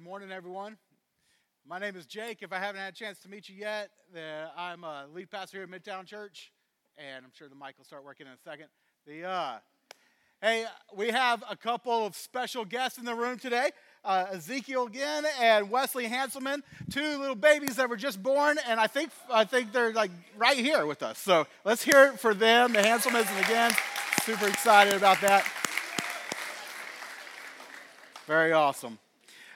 good morning, everyone. My name is Jake. If I haven't had a chance to meet you yet, I'm a lead pastor here at Midtown Church, and I'm sure the mic will start working in a second. The uh, hey, we have a couple of special guests in the room today. Uh, Ezekiel again and Wesley Hanselman, two little babies that were just born, and I think I think they're like right here with us. So let's hear it for them, the Hanselmans, and again, super excited about that. Very awesome.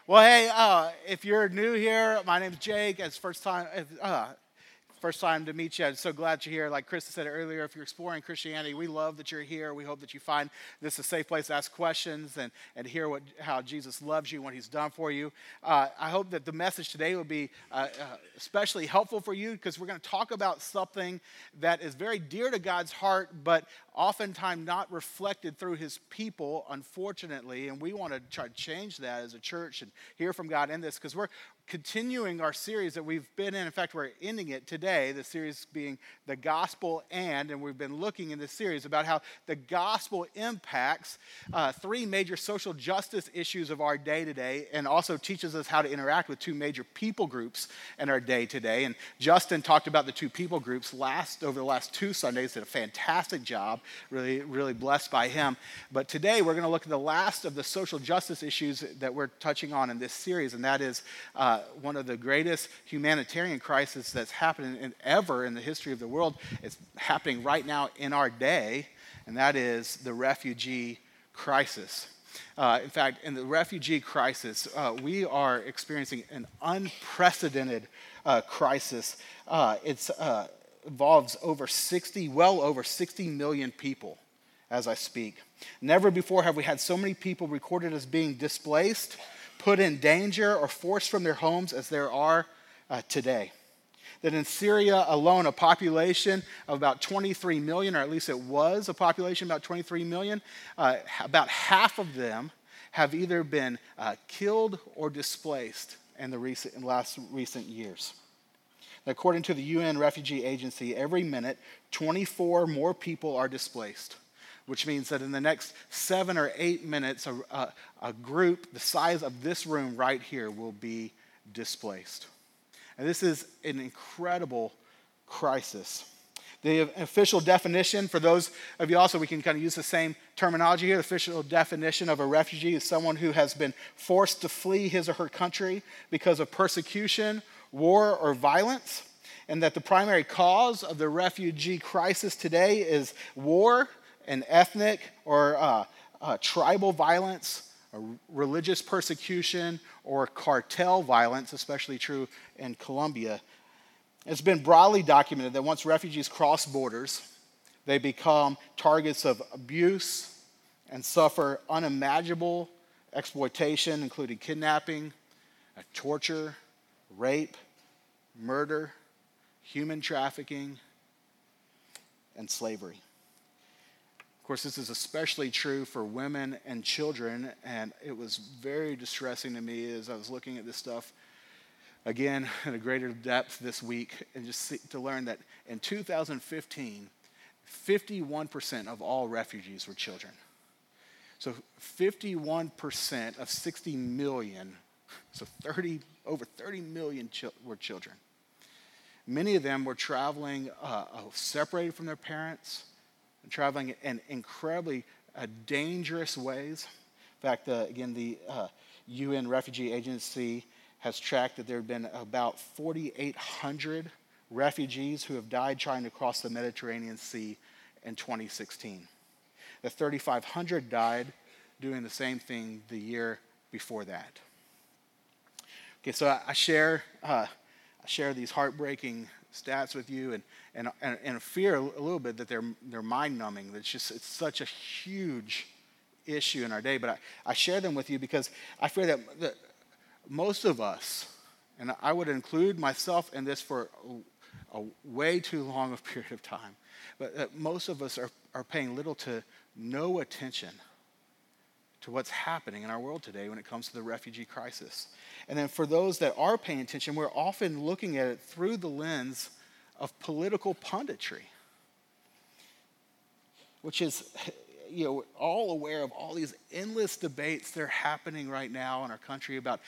Well, hey, uh, if you're new here, my name's Jake. It's first time, uh, first time to meet you. I'm so glad you're here. Like Chris said earlier, if you're exploring Christianity, we love that you're here. We hope that you find this a safe place to ask questions and, and hear what, how Jesus loves you, what he's done for you. Uh, I hope that the message today will be uh, uh, especially helpful for you because we're going to talk about something that is very dear to God's heart, but oftentimes not reflected through his people, unfortunately. And we want to try to change that as a church and hear from God in this because we're, continuing our series that we've been in. In fact, we're ending it today, the series being The Gospel and, and we've been looking in this series about how the gospel impacts uh, three major social justice issues of our day today and also teaches us how to interact with two major people groups in our day today. And Justin talked about the two people groups last over the last two Sundays, did a fantastic job, really, really blessed by him. But today we're going to look at the last of the social justice issues that we're touching on in this series, and that is. Uh, uh, one of the greatest humanitarian crises that's happened in, ever in the history of the world. It's happening right now in our day, and that is the refugee crisis. Uh, in fact, in the refugee crisis, uh, we are experiencing an unprecedented uh, crisis. Uh, it uh, involves over 60, well over 60 million people as I speak. Never before have we had so many people recorded as being displaced put in danger or forced from their homes as there are uh, today. That in Syria alone, a population of about 23 million, or at least it was a population of about 23 million, uh, about half of them have either been uh, killed or displaced in the recent, in last recent years. According to the UN Refugee Agency, every minute, 24 more people are displaced which means that in the next seven or eight minutes, a, a, a, group the size of this room right here will be displaced. And this is an incredible crisis. The official definition, for those of you also, we can kind of use the same terminology here. The official definition of a refugee is someone who has been forced to flee his or her country because of persecution, war, or violence. And that the primary cause of the refugee crisis today is war and ethnic or uh, uh, tribal violence, religious persecution, or cartel violence, especially true in Colombia. It's been broadly documented that once refugees cross borders, they become targets of abuse and suffer unimaginable exploitation, including kidnapping, uh, torture, rape, murder, human trafficking, and slavery. Of course, this is especially true for women and children, and it was very distressing to me as I was looking at this stuff again in a greater depth this week, and just see, to learn that in 2015, 51% of all refugees were children. So 51% of 60 million, so 30, over 30 million were children. Many of them were traveling uh, separated from their parents traveling in incredibly uh, dangerous ways. In fact, uh, again, the uh, UN Refugee Agency has tracked that there have been about 4,800 refugees who have died trying to cross the Mediterranean Sea in 2016. The 3,500 died doing the same thing the year before that. Okay, so I share, uh, I share these heartbreaking stats with you and, and, and, and fear a little bit that they're, they're mind numbing. It's just, it's such a huge issue in our day. But I, I share them with you because I fear that, that most of us, and I would include myself in this for a, a way too long a period of time, but most of us are, are paying little to no attention to what's happening in our world today when it comes to the refugee crisis. And then for those that are paying attention, we're often looking at it through the lens of political punditry, which is, you know, all aware of all these endless debates that are happening right now in our country about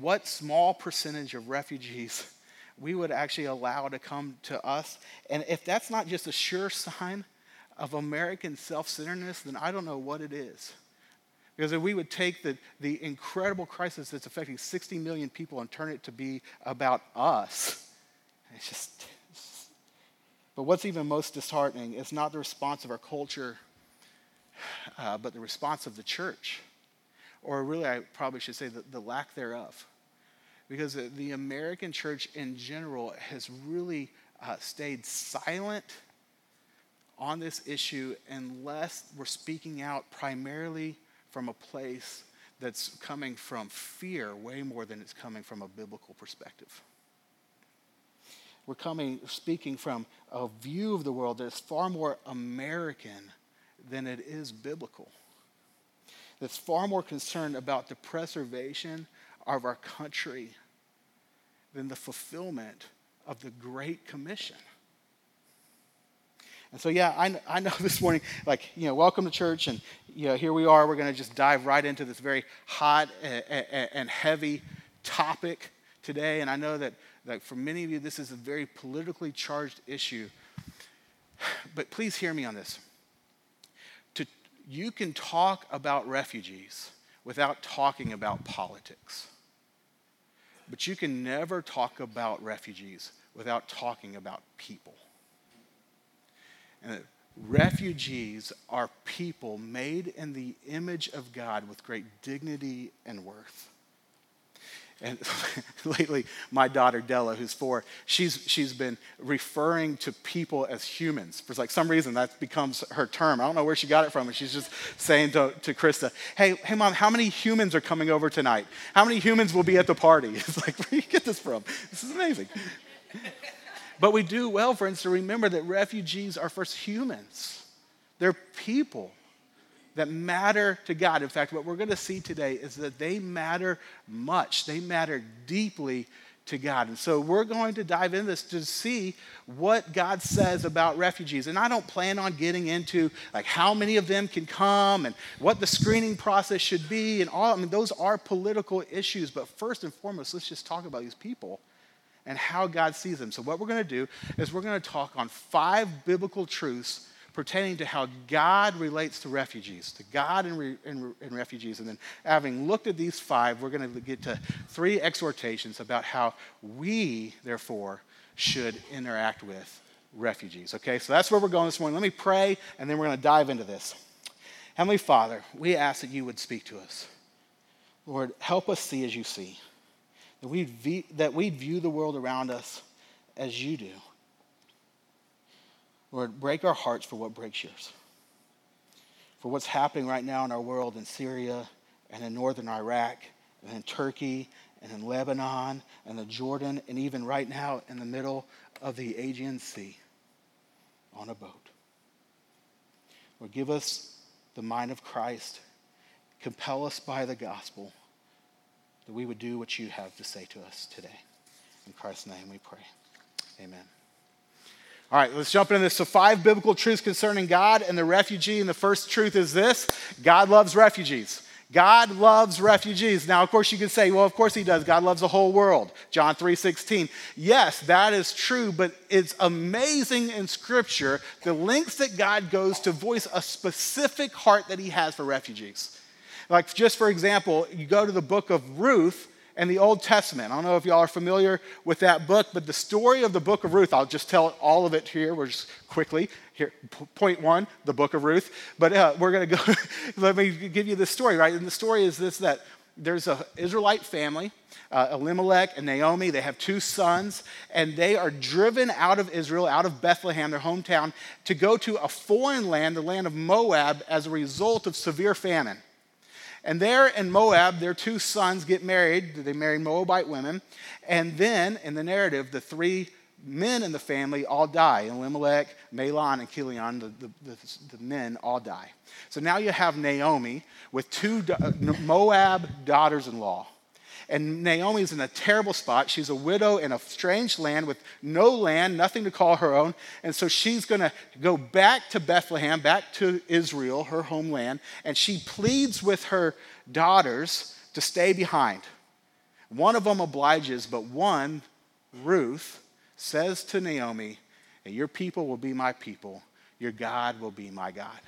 what small percentage of refugees we would actually allow to come to us. And if that's not just a sure sign of American self centeredness, then I don't know what it is. Because if we would take the, the incredible crisis that's affecting 60 million people and turn it to be about us, it's just. but what's even most disheartening is not the response of our culture, uh, but the response of the church. Or really, I probably should say the, the lack thereof because the American church in general has really uh, stayed silent on this issue unless we're speaking out primarily from a place that's coming from fear way more than it's coming from a biblical perspective. We're coming, speaking from a view of the world that is far more American than it is biblical. That's far more concerned about the preservation of our country than the fulfillment of the Great Commission. And so, yeah, I, I know this morning, like, you know, welcome to church, and, you know, here we are. We're going to just dive right into this very hot and heavy topic today. And I know that, that for many of you, this is a very politically charged issue. But please hear me on this. To, you can talk about refugees without talking about politics. But you can never talk about refugees without talking about people. And refugees are people made in the image of God with great dignity and worth. And lately, my daughter Della, who's four, she's, she's been referring to people as humans. For like some reason, that becomes her term. I don't know where she got it from, and she's just saying to, to Krista, hey, hey, mom, how many humans are coming over tonight? How many humans will be at the party? It's like, where do you get this from? This is amazing. but we do well, friends, to remember that refugees are first humans. They're people that matter to God. In fact, what we're going to see today is that they matter much, they matter deeply to God. And so we're going to dive into this to see what God says about refugees. And I don't plan on getting into like how many of them can come and what the screening process should be and all I mean those are political issues, but first and foremost, let's just talk about these people and how God sees them. So what we're going to do is we're going to talk on five biblical truths pertaining to how God relates to refugees, to God and, re, and, and, refugees. And then, having looked at these five, we're going to get to three exhortations about how we, therefore, should interact with refugees. Okay, so that's where we're going this morning. Let me pray, and then we're going to dive into this. Heavenly Father, we ask that you would speak to us. Lord, help us see as you see, that we that we'd view the world around us as you do Lord, break our hearts for what breaks yours. For what's happening right now in our world in Syria and in northern Iraq and in Turkey and in Lebanon and in Jordan and even right now in the middle of the Aegean Sea on a boat. Lord, give us the mind of Christ. Compel us by the gospel that we would do what you have to say to us today. In Christ's name we pray. Amen. All right, let's jump into this. So, five biblical truths concerning God and the refugee. And the first truth is this God loves refugees. God loves refugees. Now, of course, you can say, well, of course he does. God loves the whole world. John 3:16. Yes, that is true, but it's amazing in scripture the lengths that God goes to voice a specific heart that he has for refugees. Like just for example, you go to the book of Ruth, and the Old Testament. I don't know if y'all are familiar with that book, but the story of the book of Ruth, I'll just tell all of it here. We're just quickly. Here, point one, the book of Ruth. But uh, we're going to go, let me give you the story, right? And the story is this that there's an Israelite family, uh, Elimelech and Naomi. They have two sons, and they are driven out of Israel, out of Bethlehem, their hometown, to go to a foreign land, the land of Moab, as a result of severe famine. And there in Moab, their two sons get married. They marry Moabite women. And then in the narrative, the three men in the family all die. Elimelech, Mahlon, and Chilion, the, the, the, men all die. So now you have Naomi with two Moab daughters in law. And Naomi's in a terrible spot. She's a widow in a strange land with no land, nothing to call her own. And so she's going to go back to Bethlehem, back to Israel, her homeland. And she pleads with her daughters to stay behind. One of them obliges, but one, Ruth, says to Naomi, Your people will be my people, your God will be my God.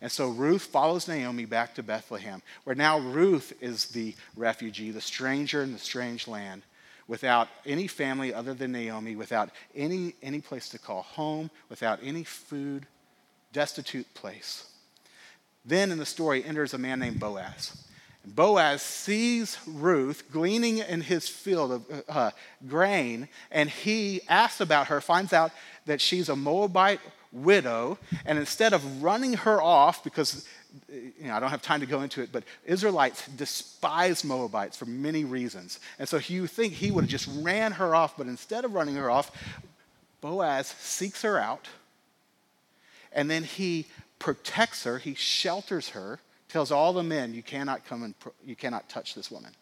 And so Ruth follows Naomi back to Bethlehem, where now Ruth is the refugee, the stranger in the strange land, without any family other than Naomi, without any, any place to call home, without any food, destitute place. Then in the story enters a man named Boaz. Boaz sees Ruth gleaning in his field of uh, grain, and he asks about her, finds out that she's a Moabite widow, and instead of running her off, because you know, I don't have time to go into it, but Israelites despise Moabites for many reasons. And so you think he would have just ran her off, but instead of running her off, Boaz seeks her out, and then he protects her, he shelters her, tells all the men, You cannot come and you cannot touch this woman.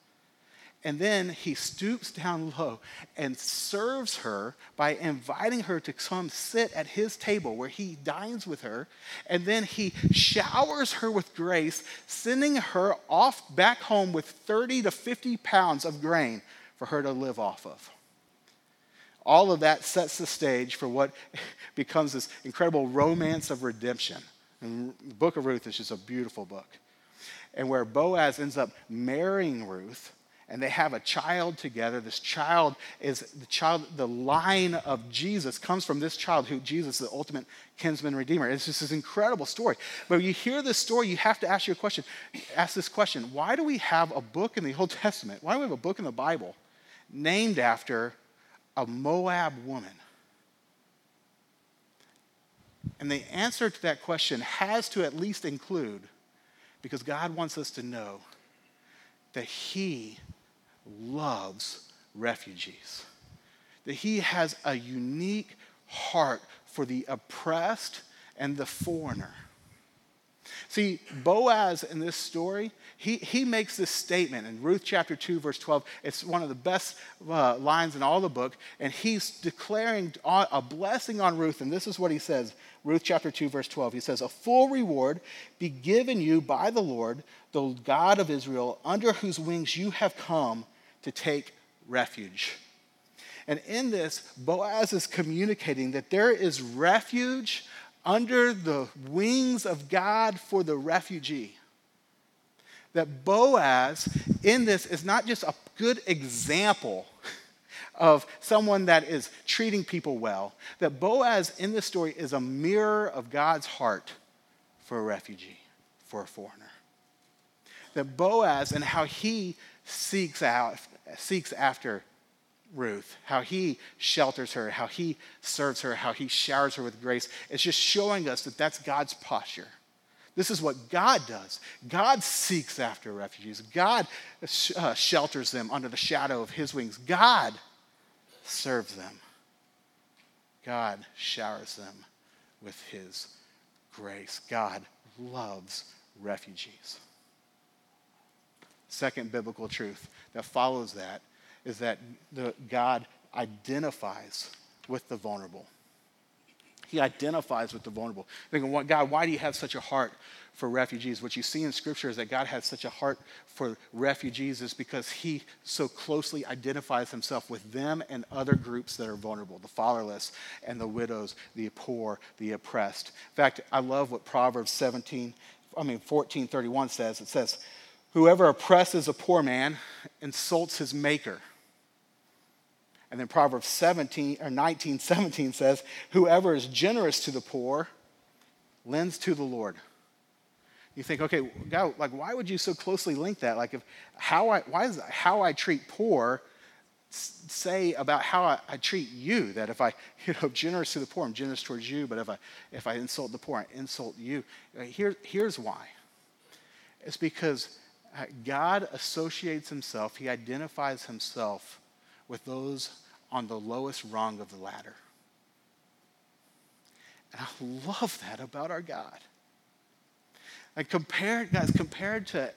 And then he stoops down low and serves her by inviting her to come sit at his table where he dines with her. And then he showers her with grace, sending her off back home with 30 to 50 pounds of grain for her to live off of. All of that sets the stage for what becomes this incredible romance of redemption. And the book of Ruth is just a beautiful book. And where Boaz ends up marrying Ruth and they have a child together. This child is the child, the line of Jesus comes from this child who Jesus, the ultimate kinsman redeemer. It's just this incredible story. But when you hear this story, you have to ask your question, ask this question. Why do we have a book in the Old Testament? Why do we have a book in the Bible named after a Moab woman? And the answer to that question has to at least include, because God wants us to know that He loves refugees, that he has a unique heart for the oppressed and the foreigner. See, Boaz in this story, he, he makes this statement in Ruth chapter 2, verse 12. It's one of the best uh, lines in all the book. And he's declaring a blessing on Ruth. And this is what he says Ruth chapter 2, verse 12. He says, A full reward be given you by the Lord, the God of Israel, under whose wings you have come to take refuge. And in this, Boaz is communicating that there is refuge under the wings of God for the refugee. That Boaz in this is not just a good example of someone that is treating people well, that Boaz in this story is a mirror of God's heart for a refugee, for a foreigner. That Boaz and how he seeks out seeks after Ruth, how he shelters her, how he serves her, how he showers her with grace. It's just showing us that that's God's posture. This is what God does. God seeks after refugees. God uh, shelters them under the shadow of his wings. God serves them. God showers them with his grace. God loves refugees. Second biblical truth that follows that is that the, God identifies with the vulnerable. He identifies with the vulnerable. Thinking, God, why do you have such a heart for refugees? What you see in Scripture is that God has such a heart for refugees is because He so closely identifies Himself with them and other groups that are vulnerable the fatherless and the widows, the poor, the oppressed. In fact, I love what Proverbs 17, I mean, 1431 says. It says, Whoever oppresses a poor man insults his maker. And then Proverbs 17 or 19, 17 says, Whoever is generous to the poor lends to the Lord. You think, okay, God, like, why would you so closely link that? Like, if how I, why is how I treat poor say about how I, I, treat you? That if I, you know, generous to the poor, I'm generous towards you, but if I, if I insult the poor, I insult you. Here, here's why. It's because God associates himself, he identifies himself with those on the lowest rung of the ladder. And I love that about our God. Like compared, guys, compared to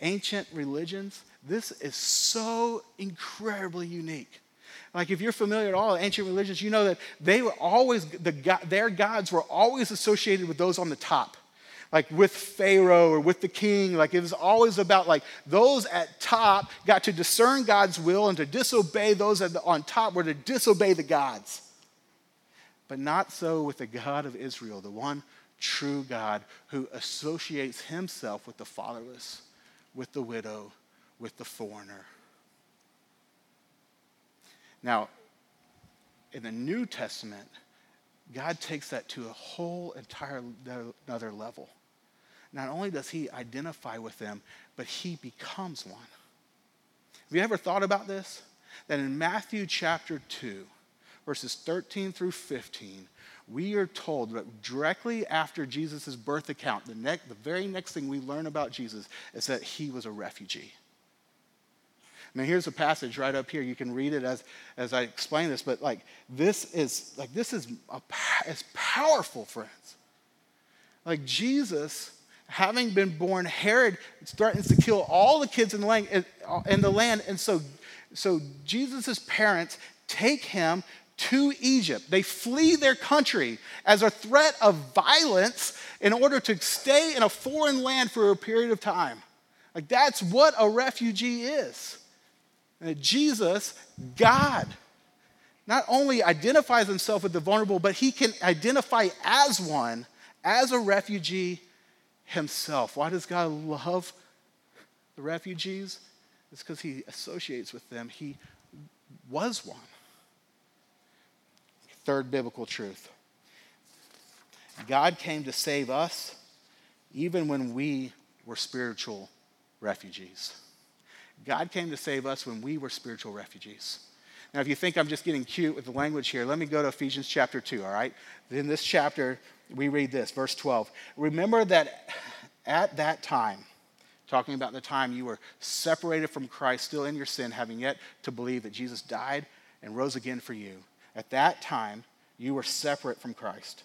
ancient religions, this is so incredibly unique. Like if you're familiar at all with ancient religions, you know that they were always the their gods were always associated with those on the top. Like with Pharaoh or with the king, like it was always about like those at top got to discern God's will and to disobey those the, on top were to disobey the gods. But not so with the God of Israel, the one true God who associates himself with the fatherless, with the widow, with the foreigner. Now, in the New Testament, God takes that to a whole entire another level. Not only does he identify with them, but he becomes one. Have you ever thought about this? That in Matthew chapter 2, verses 13 through 15, we are told that directly after Jesus' birth account, the, ne- the very next thing we learn about Jesus is that he was a refugee. Mean, here's a passage right up here. You can read it as, as I explain this, but like this is like this is a, is powerful, friends. Like Jesus, having been born, Herod threatens to kill all the kids in the land, in the land, and so so Jesus' parents take him to Egypt. They flee their country as a threat of violence in order to stay in a foreign land for a period of time. Like, that's what a refugee is. And Jesus, God, not only identifies himself with the vulnerable, but he can identify as one, as a refugee himself. Why does God love the refugees? It's because he associates with them. He was one. Third biblical truth God came to save us even when we were spiritual refugees. God came to save us when we were spiritual refugees. Now, if you think I'm just getting cute with the language here, let me go to Ephesians chapter 2, all right? In this chapter, we read this, verse 12. Remember that at that time, talking about the time you were separated from Christ, still in your sin, having yet to believe that Jesus died and rose again for you at that time, you were separate from Christ,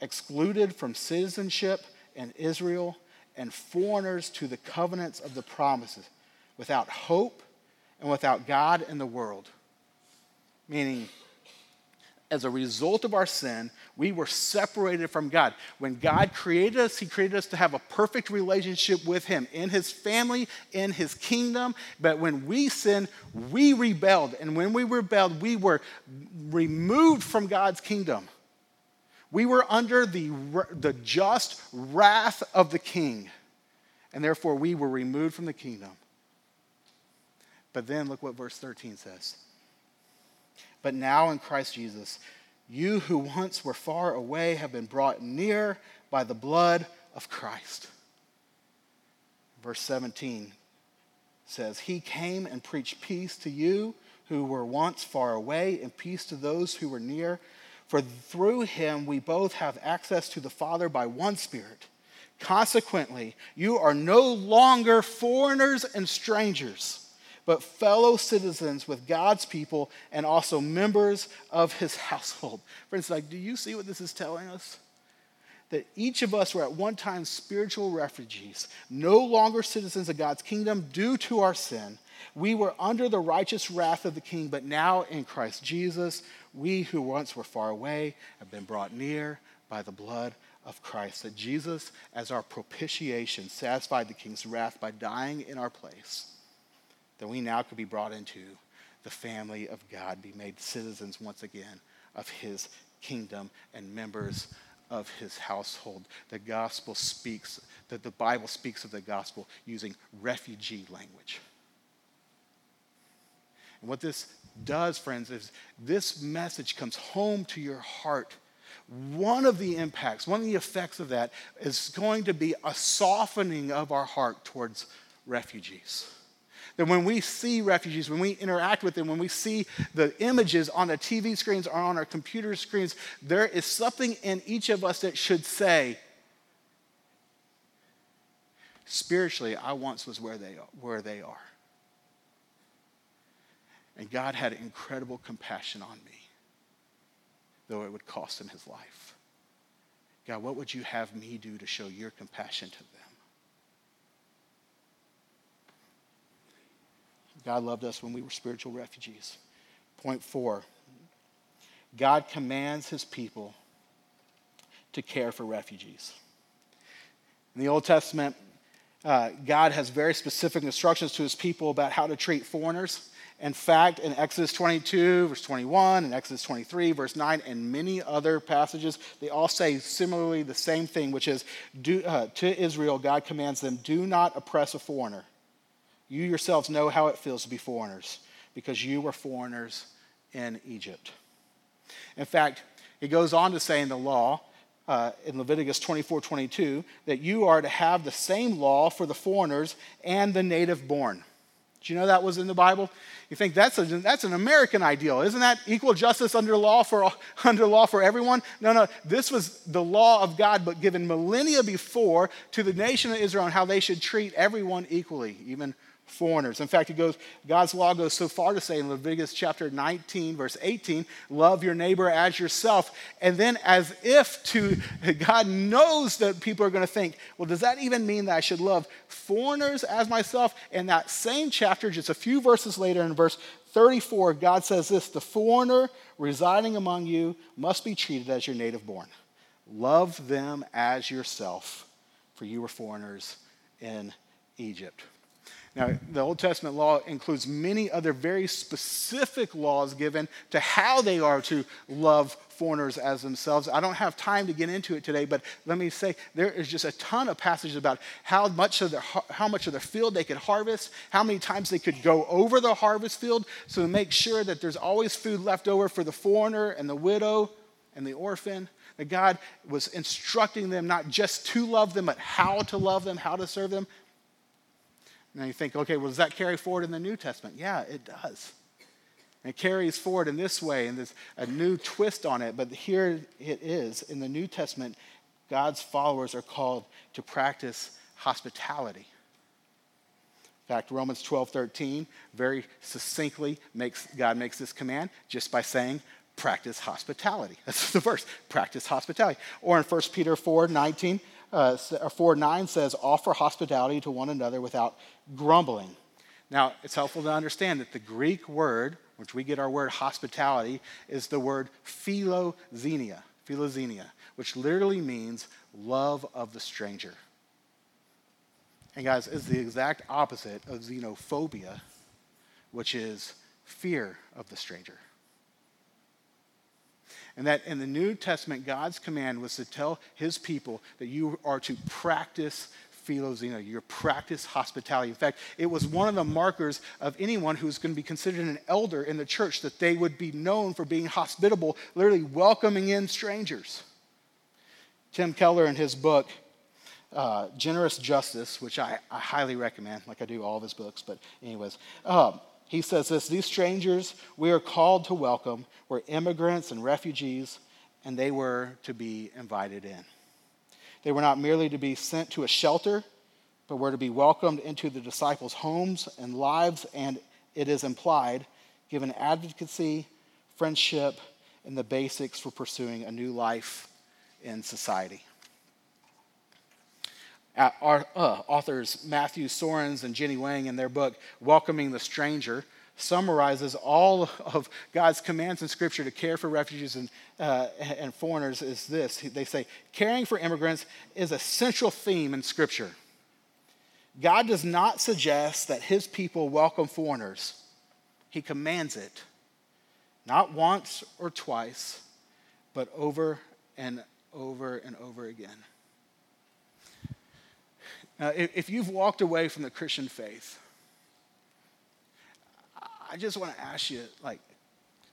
excluded from citizenship in Israel, and foreigners to the covenants of the promises, without hope and without God in the world. Meaning, as a result of our sin, we were separated from God. When God created us, He created us to have a perfect relationship with Him in His family, in His kingdom. But when we sinned, we rebelled. And when we rebelled, we were removed from God's kingdom. We were under the, the just wrath of the king. And therefore, we were removed from the kingdom. But then look what verse 13 says. But now in Christ Jesus, you who once were far away have been brought near by the blood of Christ. Verse 17 says, He came and preached peace to you who were once far away, and peace to those who were near. For through him we both have access to the Father by one Spirit. Consequently, you are no longer foreigners and strangers but fellow citizens with God's people and also members of his household. Friends, like, do you see what this is telling us? That each of us were at one time spiritual refugees, no longer citizens of God's kingdom due to our sin. We were under the righteous wrath of the king, but now in Christ Jesus, we who once were far away have been brought near by the blood of Christ. That Jesus, as our propitiation, satisfied the king's wrath by dying in our place that we now could be brought into the family of God, be made citizens once again of his kingdom and members of his household. The gospel speaks, that the Bible speaks of the gospel using refugee language. And what this does, friends, is this message comes home to your heart. One of the impacts, one of the effects of that is going to be a softening of our heart towards refugees. That when we see refugees, when we interact with them, when we see the images on the TV screens or on our computer screens, there is something in each of us that should say, spiritually, I once was where they are. Where they are. And God had incredible compassion on me, though it would cost him his life. God, what would you have me do to show your compassion to them? God loved us when we were spiritual refugees. Point four God commands his people to care for refugees. In the Old Testament, uh, God has very specific instructions to his people about how to treat foreigners. In fact, in Exodus 22, verse 21, and Exodus 23, verse 9, and many other passages, they all say similarly the same thing, which is do, uh, to Israel, God commands them, do not oppress a foreigner. You yourselves know how it feels to be foreigners, because you were foreigners in Egypt. In fact, he goes on to say in the law, uh, in Leviticus 24 22, that you are to have the same law for the foreigners and the native born. Do you know that was in the Bible? You think that's, a, that's an American ideal. Isn't that equal justice under law, for, under law for everyone? No, no. This was the law of God, but given millennia before to the nation of Israel and how they should treat everyone equally, even foreigners. In fact, it goes, God's law goes so far to say in Leviticus chapter 19, verse 18, love your neighbor as yourself. And then, as if to God knows that people are going to think, well, does that even mean that I should love foreigners as myself? In that same chapter, just a few verses later, in verse 34, God says this the foreigner residing among you must be treated as your native born. Love them as yourself, for you were foreigners in Egypt. Now, the Old Testament law includes many other very specific laws given to how they are to love foreigners as themselves. I don't have time to get into it today, but let me say there is just a ton of passages about how much of their, how much of their field they could harvest, how many times they could go over the harvest field, so to make sure that there's always food left over for the foreigner and the widow and the orphan. That God was instructing them not just to love them, but how to love them, how to serve them. Now you think, okay, well, does that carry forward in the New Testament? Yeah, it does. And it carries forward in this way, and there's a new twist on it. But here it is. In the New Testament, God's followers are called to practice hospitality. In fact, Romans 12, 13 very succinctly makes God makes this command just by saying, practice hospitality. That's the verse. Practice hospitality. Or in 1 Peter 4, 19, uh, 4 9 says, offer hospitality to one another without grumbling. Now, it's helpful to understand that the Greek word, which we get our word hospitality, is the word philoxenia, philoxenia, which literally means love of the stranger. And guys, it's the exact opposite of xenophobia, which is fear of the stranger. And that in the New Testament, God's command was to tell his people that you are to practice philoxenia, your practice hospitality. In fact, it was one of the markers of anyone who's going to be considered an elder in the church that they would be known for being hospitable, literally welcoming in strangers. Tim Keller, in his book, uh, Generous Justice, which I, I, highly recommend, like I do all of his books, but, anyways, um, he says this These strangers we are called to welcome were immigrants and refugees, and they were to be invited in. They were not merely to be sent to a shelter, but were to be welcomed into the disciples' homes and lives, and it is implied, given advocacy, friendship, and the basics for pursuing a new life in society. Our uh, authors Matthew Soerens and Jenny Yang, in their book, Welcoming the Stranger, summarizes all of God's commands in Scripture to care for refugees and, uh, and foreigners is this. They say, caring for immigrants is a central theme in Scripture. God does not suggest that his people welcome foreigners, he commands it, not once or twice, but over and over and over again. Now, if you've walked away from the Christian faith, I just want to ask you, like,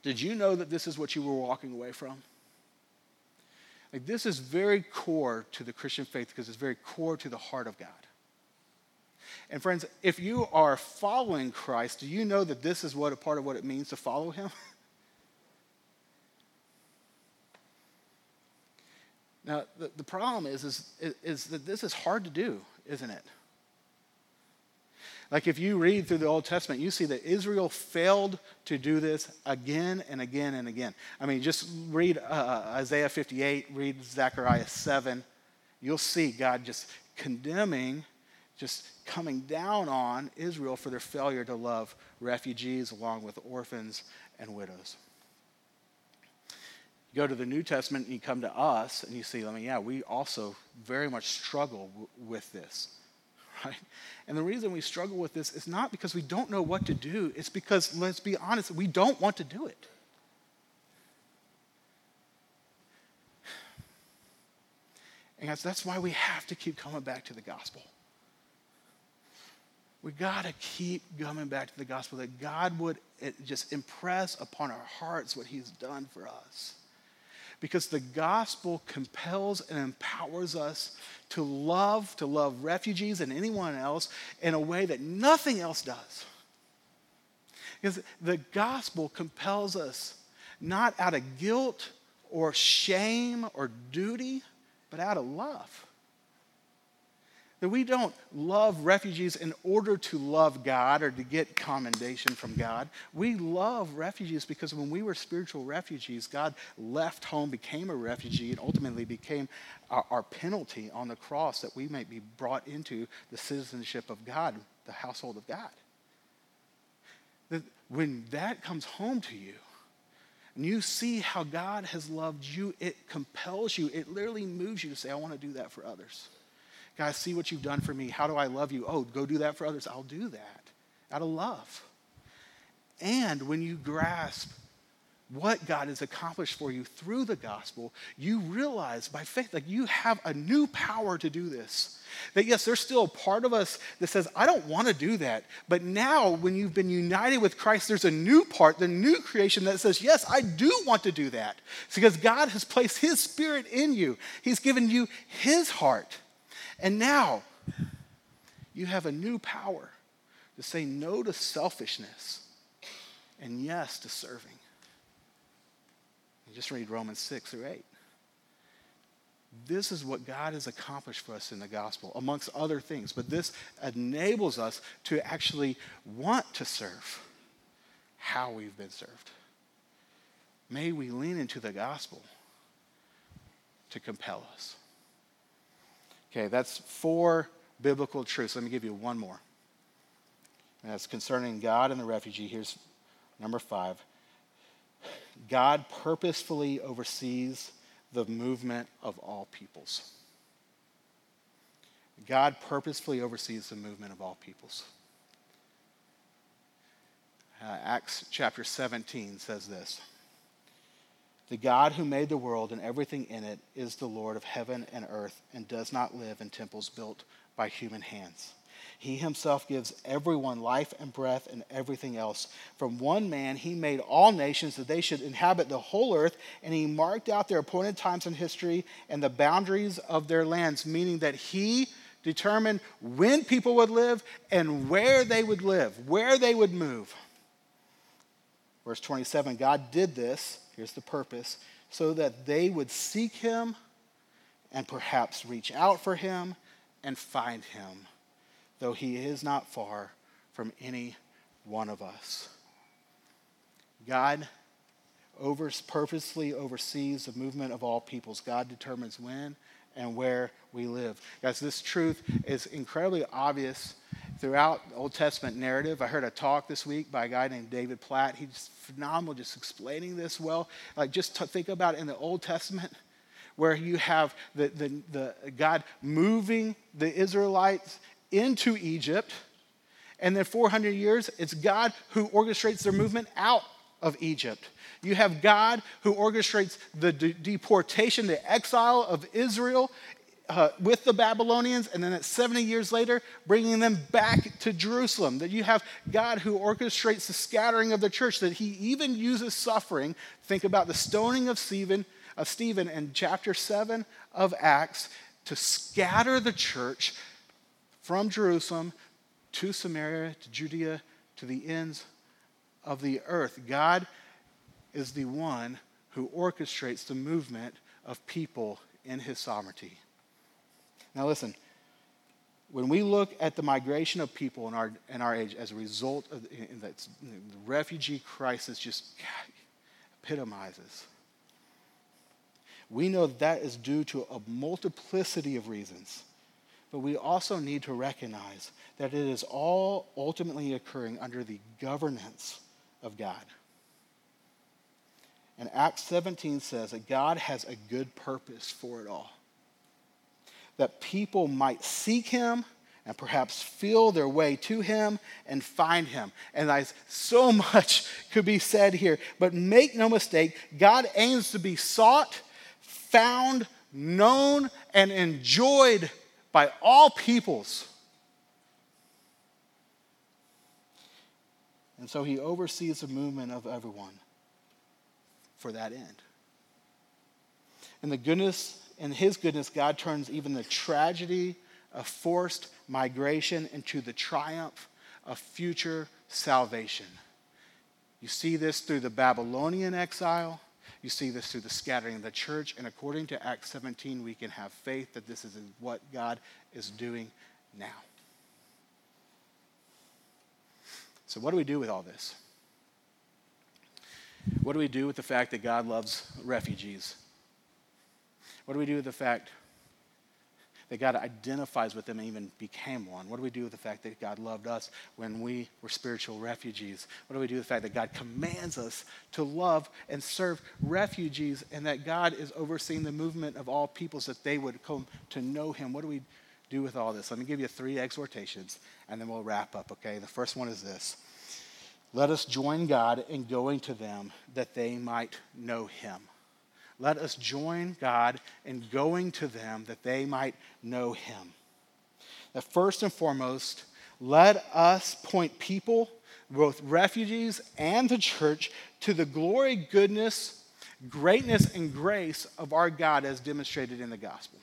did you know that this is what you were walking away from? Like, this is very core to the Christian faith because it's very core to the heart of God. And friends, if you are following Christ, do you know that this is what a part of what it means to follow him? now, the, the problem is, is, is that this is hard to do, isn't it? Like if you read through the Old Testament, you see that Israel failed to do this again and again and again. I mean, just read uh, uh Isaiah 58, read Zechariah 7. You'll see God just condemning just coming down on Israel for their failure to love refugees along with orphans and widows. You go to the New Testament and you come to us and you see, I mean, yeah, we also very much struggle w- with this, right? And the reason we struggle with this is not because we don't know what to do, it's because, let's be honest, we don't want to do it. And guys, that's why we have to keep coming back to the gospel. We got to keep coming back to the gospel that God would eh, just impress upon our hearts what He's done for us. Because the gospel compels and empowers us to love, to love refugees and anyone else in a way that nothing else does. Because the gospel compels us not out of guilt or shame or duty, but out of love. That we don't love refugees in order to love God or to get commendation from God. We love refugees because when we were spiritual refugees, God left home, became a refugee, and ultimately became our, our penalty on the cross that we might be brought into the citizenship of God, the household of God. That when that comes home to you, and you see how God has loved you, it compels you, it literally moves you to say, I want to do that for others. God, see what you've done for me. How do I love you? Oh, go do that for others. I'll do that out of love. And when you grasp what God has accomplished for you through the gospel, you realize by faith that you have a new power to do this. That yes, there's still a part of us that says, I don't want to do that. But now, when you've been united with Christ, there's a new part, the new creation that says, Yes, I do want to do that. It's because God has placed His Spirit in you, He's given you His heart. And now you have a new power to say no to selfishness and yes to serving. just read Romans 6 through 8. This is what God has accomplished for us in the gospel, amongst other things. But this enables us to actually want to serve how we've been served. May we lean into the gospel to compel us. Okay, that's four biblical truths. Let me give you one more. And that's concerning God and the refugee. Here's number five God purposefully oversees the movement of all peoples. God purposefully oversees the movement of all peoples. Uh, Acts chapter 17 says this. The God who made the world and everything in it is the Lord of heaven and earth and does not live in temples built by human hands. He himself gives everyone life and breath and everything else. From one man, he made all nations that they should inhabit the whole earth, and he marked out their appointed times in history and the boundaries of their lands, meaning that he determined when people would live and where they would live, where they would move. Verse 27 God did this Here's the purpose so that they would seek him and perhaps reach out for him and find him, though he is not far from any one of us. God over, purposely oversees the movement of all peoples. God determines when and where we live. Guys, this truth is incredibly obvious throughout Old Testament narrative. I heard a talk this week by a guy named David Platt. He's phenomenal just explaining this well. Like just to think about in the Old Testament where you have the, the, the God moving the Israelites into Egypt. And then 400 years, it's God who orchestrates their movement out of Egypt. You have God who orchestrates the de- deportation, the exile of Israel uh, with the Babylonians, and then at 70 years later, bringing them back to Jerusalem. That you have God who orchestrates the scattering of the church, that he even uses suffering. Think about the stoning of Stephen, of Stephen in chapter 7 of Acts to scatter the church from Jerusalem to Samaria, to Judea, to the ends of the earth. God is the one who orchestrates the movement of people in his sovereignty. Now, listen, when we look at the migration of people in our, in our age as a result of the, the refugee crisis, just epitomizes. We know that is due to a multiplicity of reasons. but we also need to recognize that it is all ultimately occurring under the governance of God. And Acts 17 says that God has a good purpose for it all. That people might seek him and perhaps feel their way to him and find him. And I, so much could be said here, but make no mistake, God aims to be sought, found, known, and enjoyed by all peoples. And so he oversees the movement of everyone for that end. And the goodness, in his goodness, God turns even the tragedy of forced migration into the triumph of future salvation. You see this through the Babylonian exile. You see this through the scattering of the church. And according to Acts 17, we can have faith that this is what God is doing now. So, what do we do with all this? What do we do with the fact that God loves refugees? What do we do with the fact that God identifies with them and even became one? What do we do with the fact that God loved us when we were spiritual refugees? What do we do with the fact that God commands us to love and serve refugees and that God is overseeing the movement of all peoples that they would come to know Him? What do we do with all this? Let me give you three exhortations and then we'll wrap up, okay? The first one is this let us join God in going to them that they might know him. Let us join God in going to them that they might know him. That first and foremost, let us point people, both refugees and the church, to the glory, goodness, greatness, and grace of our God as demonstrated in the gospel.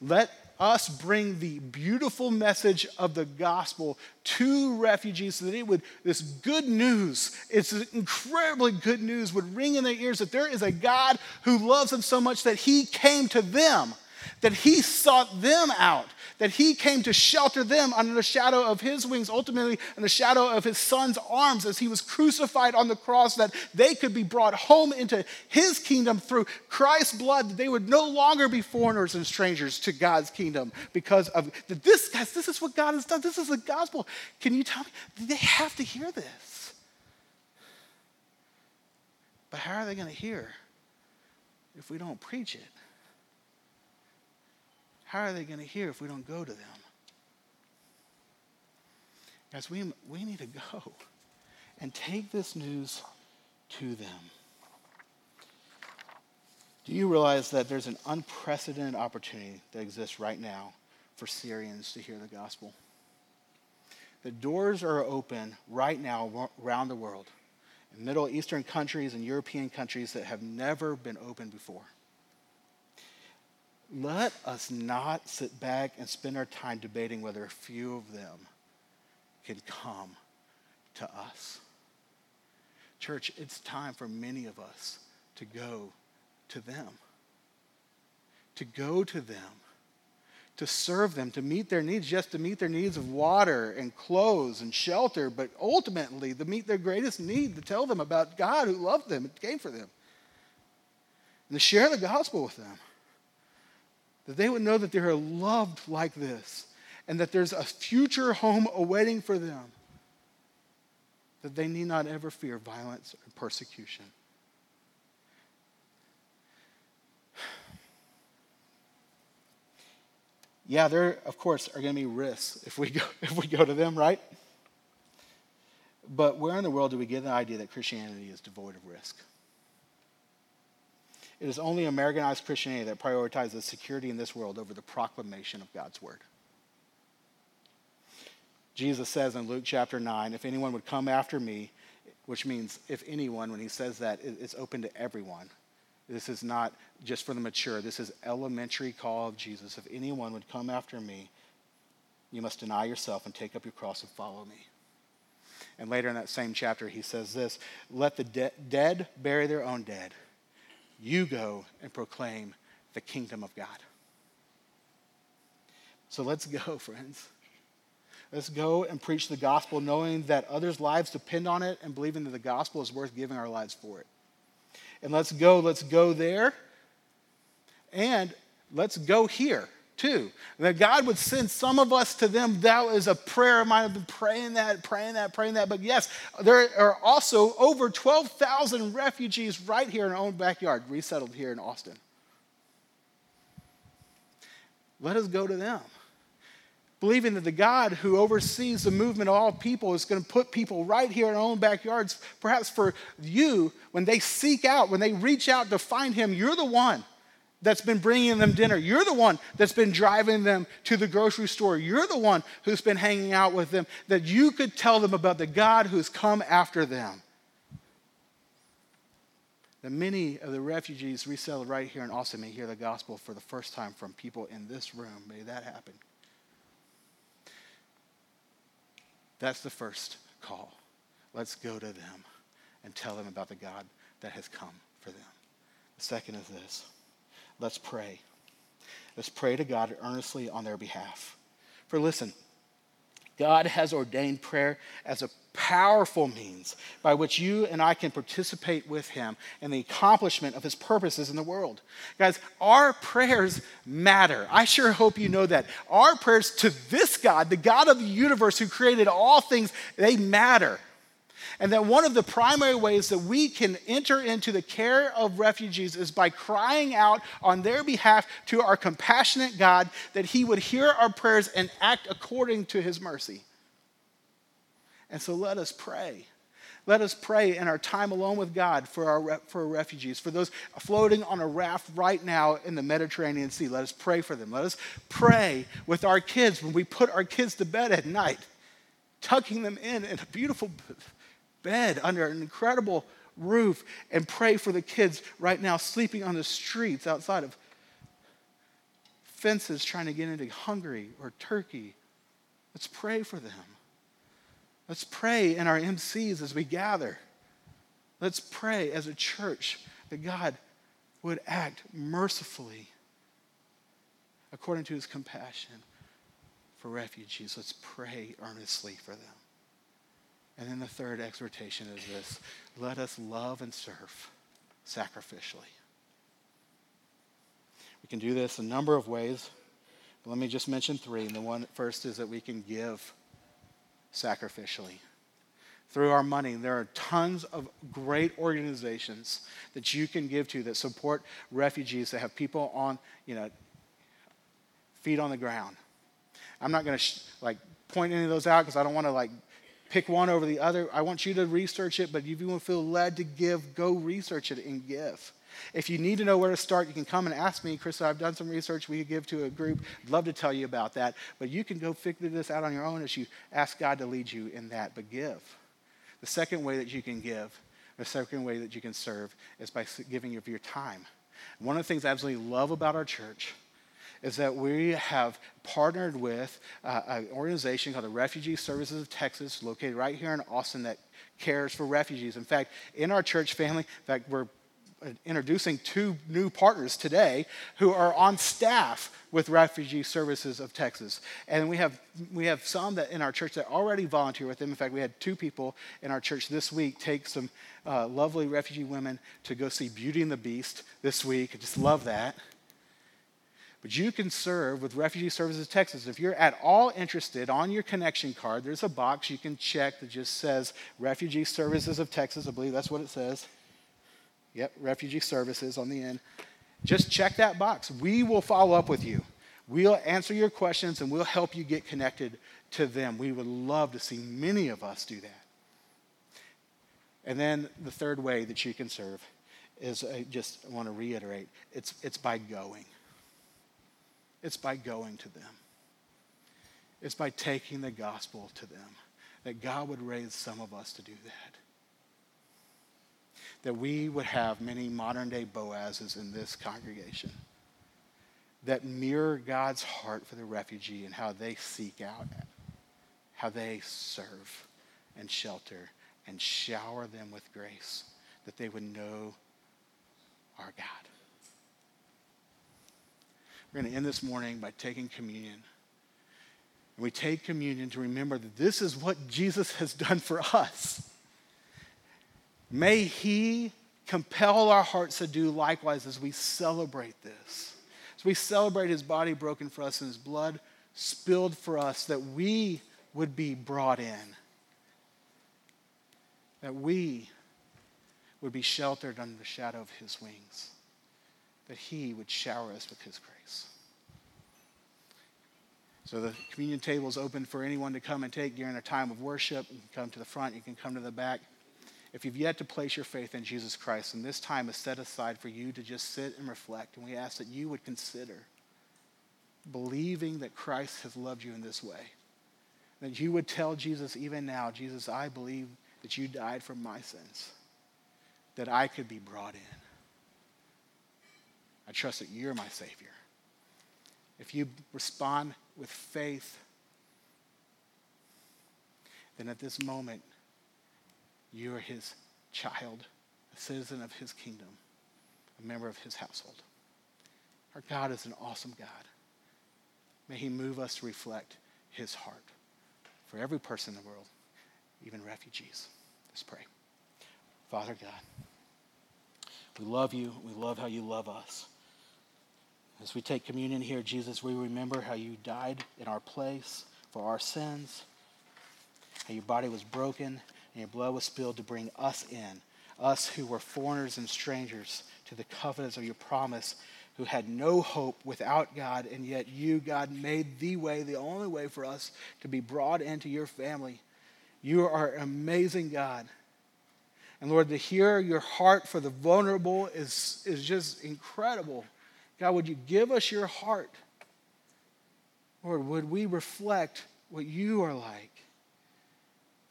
Let us bring the beautiful message of the gospel to refugees so that it would, this good news, it's incredibly good news, would ring in their ears that there is a God who loves them so much that he came to them that he sought them out, that he came to shelter them under the shadow of his wings, ultimately in the shadow of his son's arms as he was crucified on the cross, that they could be brought home into his kingdom through Christ's blood, that they would no longer be foreigners and strangers to God's kingdom because of that this, guys, this is what God has done. This is the gospel. Can you tell me? They have to hear this. But how are they going to hear if we don't preach it? How are they going to hear if we don't go to them? Guys, we, we need to go and take this news to them. Do you realize that there's an unprecedented opportunity that exists right now for Syrians to hear the gospel? The doors are open right now around the world in Middle Eastern countries and European countries that have never been open before let us not sit back and spend our time debating whether a few of them can come to us. Church, it's time for many of us to go to them, to go to them, to serve them, to meet their needs, just to meet their needs of water and clothes and shelter, but ultimately to meet their greatest need, to tell them about God who loved them and came for them, and to share the gospel with them that they would know that they are loved like this and that there's a future home awaiting for them, that they need not ever fear violence or persecution. Yeah, there, of course, are going to be risks if we go, if we go to them, right? But where in the world do we get the idea that Christianity is devoid of risk? It is only Americanized Christianity that prioritizes security in this world over the proclamation of God's word. Jesus says in Luke chapter 9, if anyone would come after me, which means if anyone, when he says that, it's open to everyone. This is not just for the mature. This is elementary call of Jesus. If anyone would come after me, you must deny yourself and take up your cross and follow me. And later in that same chapter, he says this Let the de- dead bury their own dead you go and proclaim the kingdom of God. So let's go, friends. Let's go and preach the gospel, knowing that others' lives depend on it and believing that the gospel is worth giving our lives for it. And let's go, let's go there. And let's go here too. That God would send some of us to them. That was a prayer. I might have been praying that, praying that, praying that. But yes, there are also over 12,000 refugees right here in our own backyard, resettled here in Austin. Let us go to them. Believing that the God who oversees the movement of all people is going to put people right here in our own backyards. Perhaps for you, when they seek out, when they reach out to find Him, you're the one that's been bringing them dinner. You're the one that's been driving them to the grocery store. You're the one who's been hanging out with them, that you could tell them about the God who's come after them. That many of the refugees resettled right here in Austin may hear the gospel for the first time from people in this room. May that happen. That's the first call. Let's go to them and tell them about the God that has come for them. The second is this Let's pray. Let's pray to God earnestly on their behalf. For listen, God has ordained prayer as a powerful means by which you and I can participate with Him in the accomplishment of His purposes in the world. Guys, our prayers matter. I sure hope you know that. Our prayers to this God, the God of the universe who created all things, they matter. And that one of the primary ways that we can enter into the care of refugees is by crying out on their behalf to our compassionate God that He would hear our prayers and act according to His mercy. And so let us pray. Let us pray in our time alone with God for our, for our refugees, for those floating on a raft right now in the Mediterranean Sea. Let us pray for them. Let us pray with our kids when we put our kids to bed at night, tucking them in in a beautiful bed under an incredible roof and pray for the kids right now sleeping on the streets outside of fences trying to get into Hungary or Turkey. Let's pray for them. Let's pray in our MCs as we gather. Let's pray as a church that God would act mercifully according to his compassion for refugees. Let's pray earnestly for them. And then the third exhortation is this let us love and serve sacrificially. We can do this a number of ways. Let me just mention three. And the one first is that we can give sacrificially. Through our money, there are tons of great organizations that you can give to that support refugees, that have people on, you know, feet on the ground. I'm not going to sh- like point any of those out because I don't want to like pick one over the other. I want you to research it, but if you feel led to give, go research it and give. If you need to know where to start, you can come and ask me. Chris, I've done some research we could give to a group. I'd love to tell you about that. But you can go figure this out on your own as you ask God to lead you in that. But give. The second way that you can give, the second way that you can serve, is by giving of your time. One of the things I absolutely love about our church is that we have partnered with uh, an organization called the Refugee Services of Texas, located right here in Austin, that cares for refugees. In fact, in our church family, in fact, we're uh, introducing two new partners today who are on staff with Refugee Services of Texas. And we have, we have some that in our church that already volunteer with them. In fact, we had two people in our church this week take some uh, lovely refugee women to go see Beauty and the Beast this week. I just love that. But you can serve with Refugee Services of Texas. If you're at all interested, on your connection card, there's a box you can check that just says Refugee Services of Texas. I believe that's what it says. Yep, Refugee Services on the end. Just check that box. We will follow up with you. We'll answer your questions and we'll help you get connected to them. We would love to see many of us do that. And then the third way that you can serve is I just want to reiterate it's, it's by going. It's by going to them. It's by taking the gospel to them. That God would raise some of us to do that. That we would have many modern day Boazes in this congregation that mirror God's heart for the refugee and how they seek out, how they serve and shelter and shower them with grace, that they would know our God. We're going to end this morning by taking communion. And we take communion to remember that this is what Jesus has done for us. May He compel our hearts to do likewise as we celebrate this. As we celebrate his body broken for us and his blood spilled for us that we would be brought in, that we would be sheltered under the shadow of his wings, that he would shower us with his grace. So the communion table is open for anyone to come and take during a time of worship. You can come to the front, you can come to the back. If you've yet to place your faith in Jesus Christ, and this time is set aside for you to just sit and reflect, and we ask that you would consider believing that Christ has loved you in this way. That you would tell Jesus even now, Jesus, I believe that you died for my sins, that I could be brought in. I trust that you're my Savior. If you respond with faith, then at this moment, you are his child, a citizen of his kingdom, a member of his household. Our God is an awesome God. May he move us to reflect his heart for every person in the world, even refugees. Let's pray. Father God, we love you. We love how you love us. As we take communion here, Jesus, we remember how you died in our place for our sins, how your body was broken and your blood was spilled to bring us in, us who were foreigners and strangers, to the covenants of your promise, who had no hope without God, and yet you, God, made the way, the only way for us to be brought into your family. You are amazing God. And Lord, to hear your heart for the vulnerable is, is just incredible. God, would you give us your heart? Lord, would we reflect what you are like?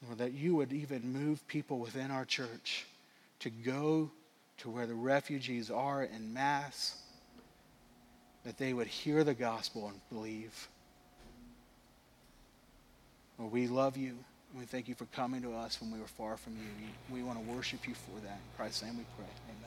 Lord, that you would even move people within our church to go to where the refugees are in mass, that they would hear the gospel and believe. Lord, we love you. And we thank you for coming to us when we were far from you. We want to worship you for that. In Christ's name we pray. Amen.